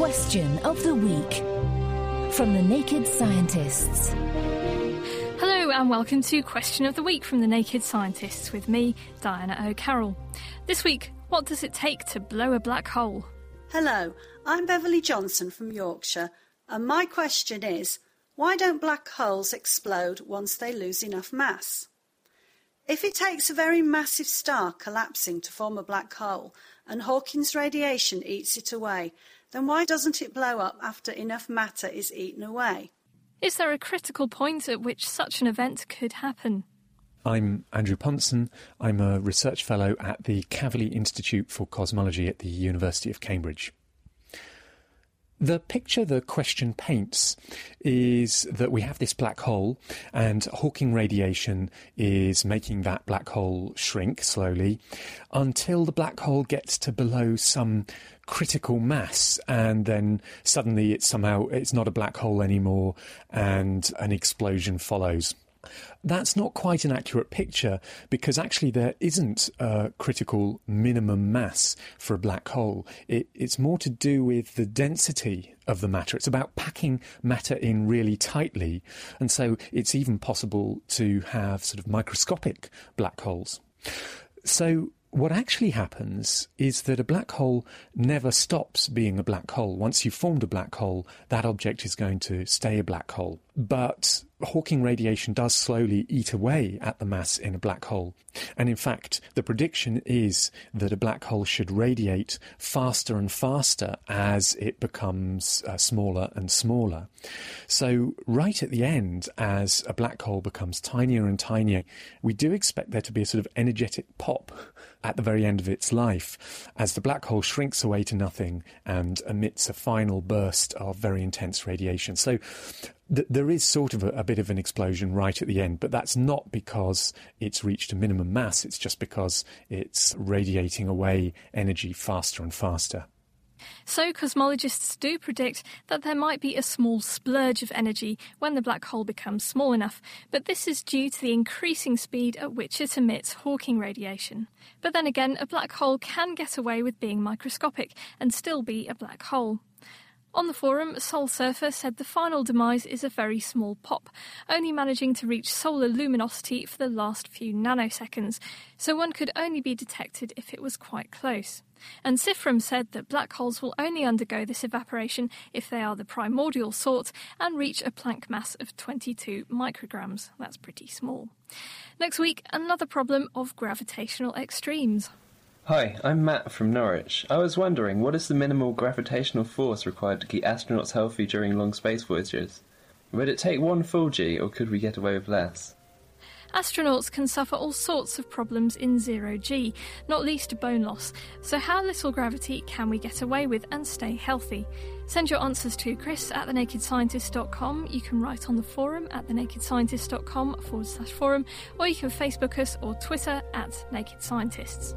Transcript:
Question of the Week from the Naked Scientists. Hello and welcome to Question of the Week from the Naked Scientists with me, Diana O'Carroll. This week, what does it take to blow a black hole? Hello, I'm Beverly Johnson from Yorkshire, and my question is why don't black holes explode once they lose enough mass? If it takes a very massive star collapsing to form a black hole and Hawking's radiation eats it away, then why doesn't it blow up after enough matter is eaten away? Is there a critical point at which such an event could happen? I'm Andrew Pontzen. I'm a research fellow at the Kavli Institute for Cosmology at the University of Cambridge. The picture the question paints is that we have this black hole, and Hawking radiation is making that black hole shrink slowly until the black hole gets to below some critical mass, and then suddenly it's somehow it's not a black hole anymore, and an explosion follows. That's not quite an accurate picture because actually there isn't a critical minimum mass for a black hole. It, it's more to do with the density of the matter. It's about packing matter in really tightly. And so it's even possible to have sort of microscopic black holes. So what actually happens is that a black hole never stops being a black hole. Once you've formed a black hole, that object is going to stay a black hole. But Hawking radiation does slowly eat away at the mass in a black hole. And in fact, the prediction is that a black hole should radiate faster and faster as it becomes uh, smaller and smaller. So, right at the end, as a black hole becomes tinier and tinier, we do expect there to be a sort of energetic pop at the very end of its life as the black hole shrinks away to nothing and emits a final burst of very intense radiation. So, th- there is sort of a, a bit of an explosion right at the end, but that's not because it's reached a minimum mass, it's just because it's radiating away energy faster and faster. So, cosmologists do predict that there might be a small splurge of energy when the black hole becomes small enough, but this is due to the increasing speed at which it emits Hawking radiation. But then again, a black hole can get away with being microscopic and still be a black hole. On the forum, Sol Surfer said the final demise is a very small pop, only managing to reach solar luminosity for the last few nanoseconds, so one could only be detected if it was quite close. And Sifram said that black holes will only undergo this evaporation if they are the primordial sort and reach a Planck mass of 22 micrograms. That's pretty small. Next week, another problem of gravitational extremes. Hi, I'm Matt from Norwich. I was wondering, what is the minimal gravitational force required to keep astronauts healthy during long space voyages? Would it take one full G, or could we get away with less? Astronauts can suffer all sorts of problems in zero G, not least bone loss. So, how little gravity can we get away with and stay healthy? Send your answers to Chris at thenakedscientist.com. You can write on the forum at thenakedscientist.com forward slash forum, or you can Facebook us or Twitter at Naked Scientists.